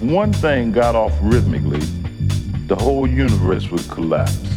one thing got off rhythmically, the whole universe would collapse.